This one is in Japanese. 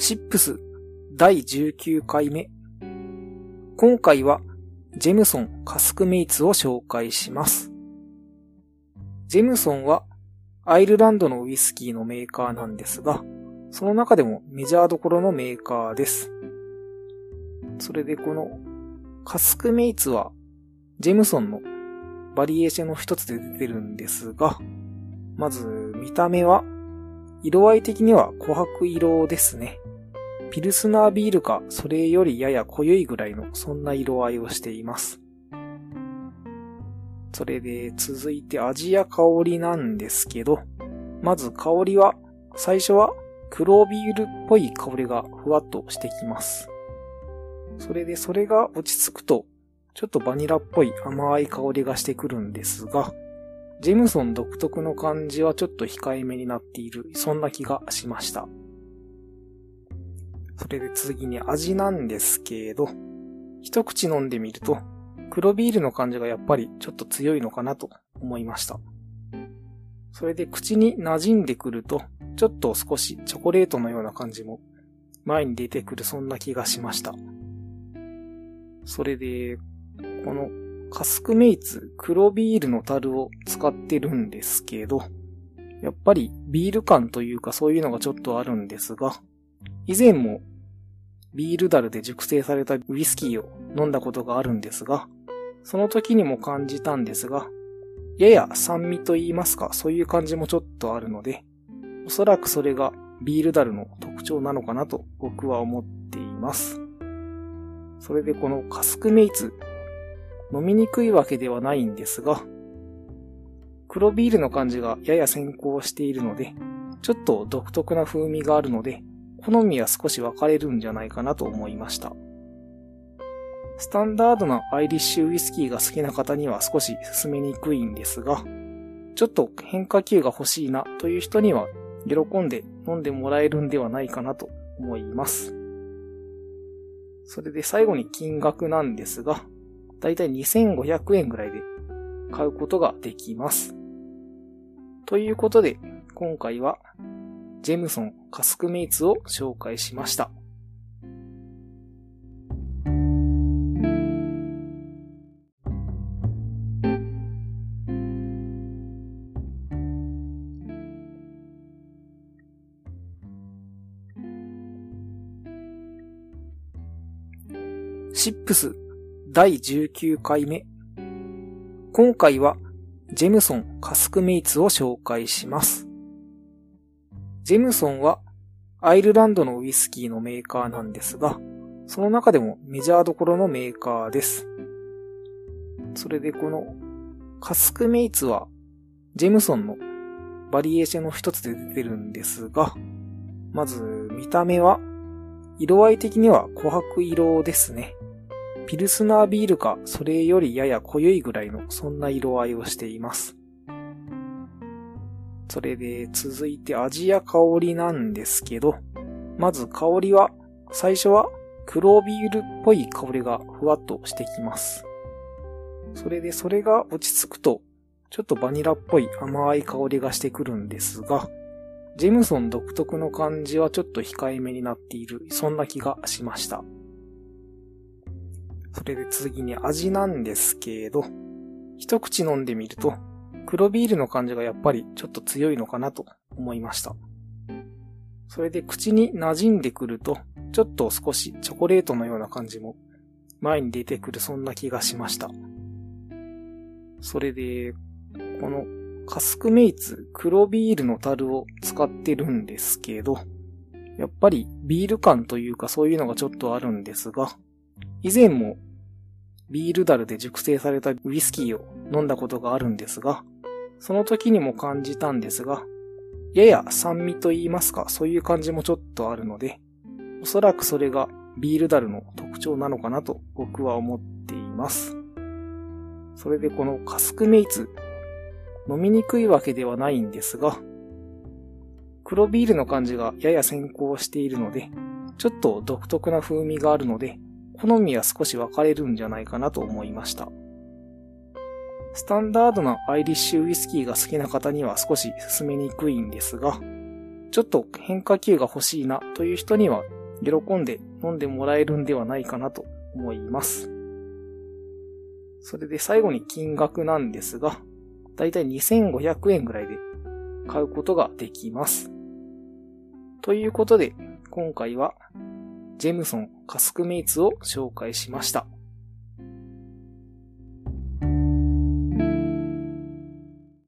シップス第19回目。今回はジェムソンカスクメイツを紹介します。ジェムソンはアイルランドのウイスキーのメーカーなんですが、その中でもメジャーどころのメーカーです。それでこのカスクメイツはジェムソンのバリエーションの一つで出てるんですが、まず見た目は色合い的には琥珀色ですね。ピルスナービールかそれよりやや濃ゆいぐらいのそんな色合いをしています。それで続いて味や香りなんですけど、まず香りは最初は黒ビールっぽい香りがふわっとしてきます。それでそれが落ち着くとちょっとバニラっぽい甘い香りがしてくるんですが、ジェムソン独特の感じはちょっと控えめになっている、そんな気がしました。それで次に味なんですけど、一口飲んでみると、黒ビールの感じがやっぱりちょっと強いのかなと思いました。それで口に馴染んでくると、ちょっと少しチョコレートのような感じも前に出てくるそんな気がしました。それで、このカスクメイツ黒ビールの樽を使ってるんですけど、やっぱりビール感というかそういうのがちょっとあるんですが、以前もビール樽で熟成されたウイスキーを飲んだことがあるんですが、その時にも感じたんですが、やや酸味と言いますか、そういう感じもちょっとあるので、おそらくそれがビール樽の特徴なのかなと僕は思っています。それでこのカスクメイツ、飲みにくいわけではないんですが、黒ビールの感じがやや先行しているので、ちょっと独特な風味があるので、好みは少し分かれるんじゃないかなと思いました。スタンダードなアイリッシュウイスキーが好きな方には少し進めにくいんですが、ちょっと変化球が欲しいなという人には喜んで飲んでもらえるんではないかなと思います。それで最後に金額なんですが、だいたい2500円ぐらいで買うことができます。ということで、今回はジェムソンカスクメイツを紹介しました。シップス第19回目。今回はジェムソンカスクメイツを紹介します。ジェムソンはアイルランドのウイスキーのメーカーなんですが、その中でもメジャーどころのメーカーです。それでこのカスクメイツはジェムソンのバリエーションの一つで出てるんですが、まず見た目は色合い的には琥珀色ですね。ピルスナービールかそれよりやや濃ゆいぐらいのそんな色合いをしています。それで続いて味や香りなんですけど、まず香りは最初は黒ビールっぽい香りがふわっとしてきます。それでそれが落ち着くとちょっとバニラっぽい甘い香りがしてくるんですが、ジェムソン独特の感じはちょっと控えめになっている、そんな気がしました。それで次に味なんですけど、一口飲んでみると黒ビールの感じがやっぱりちょっと強いのかなと思いました。それで口に馴染んでくると、ちょっと少しチョコレートのような感じも前に出てくるそんな気がしました。それで、このカスクメイツ黒ビールの樽を使ってるんですけど、やっぱりビール感というかそういうのがちょっとあるんですが、以前もビール樽で熟成されたウイスキーを飲んだことがあるんですが、その時にも感じたんですが、やや酸味と言いますか、そういう感じもちょっとあるので、おそらくそれがビールダルの特徴なのかなと僕は思っています。それでこのカスクメイツ、飲みにくいわけではないんですが、黒ビールの感じがやや先行しているので、ちょっと独特な風味があるので、好みは少し分かれるんじゃないかなと思いました。スタンダードなアイリッシュウイスキーが好きな方には少し進めにくいんですが、ちょっと変化球が欲しいなという人には喜んで飲んでもらえるんではないかなと思います。それで最後に金額なんですが、だいたい2500円ぐらいで買うことができます。ということで、今回はジェムソンカスクメイツを紹介しました。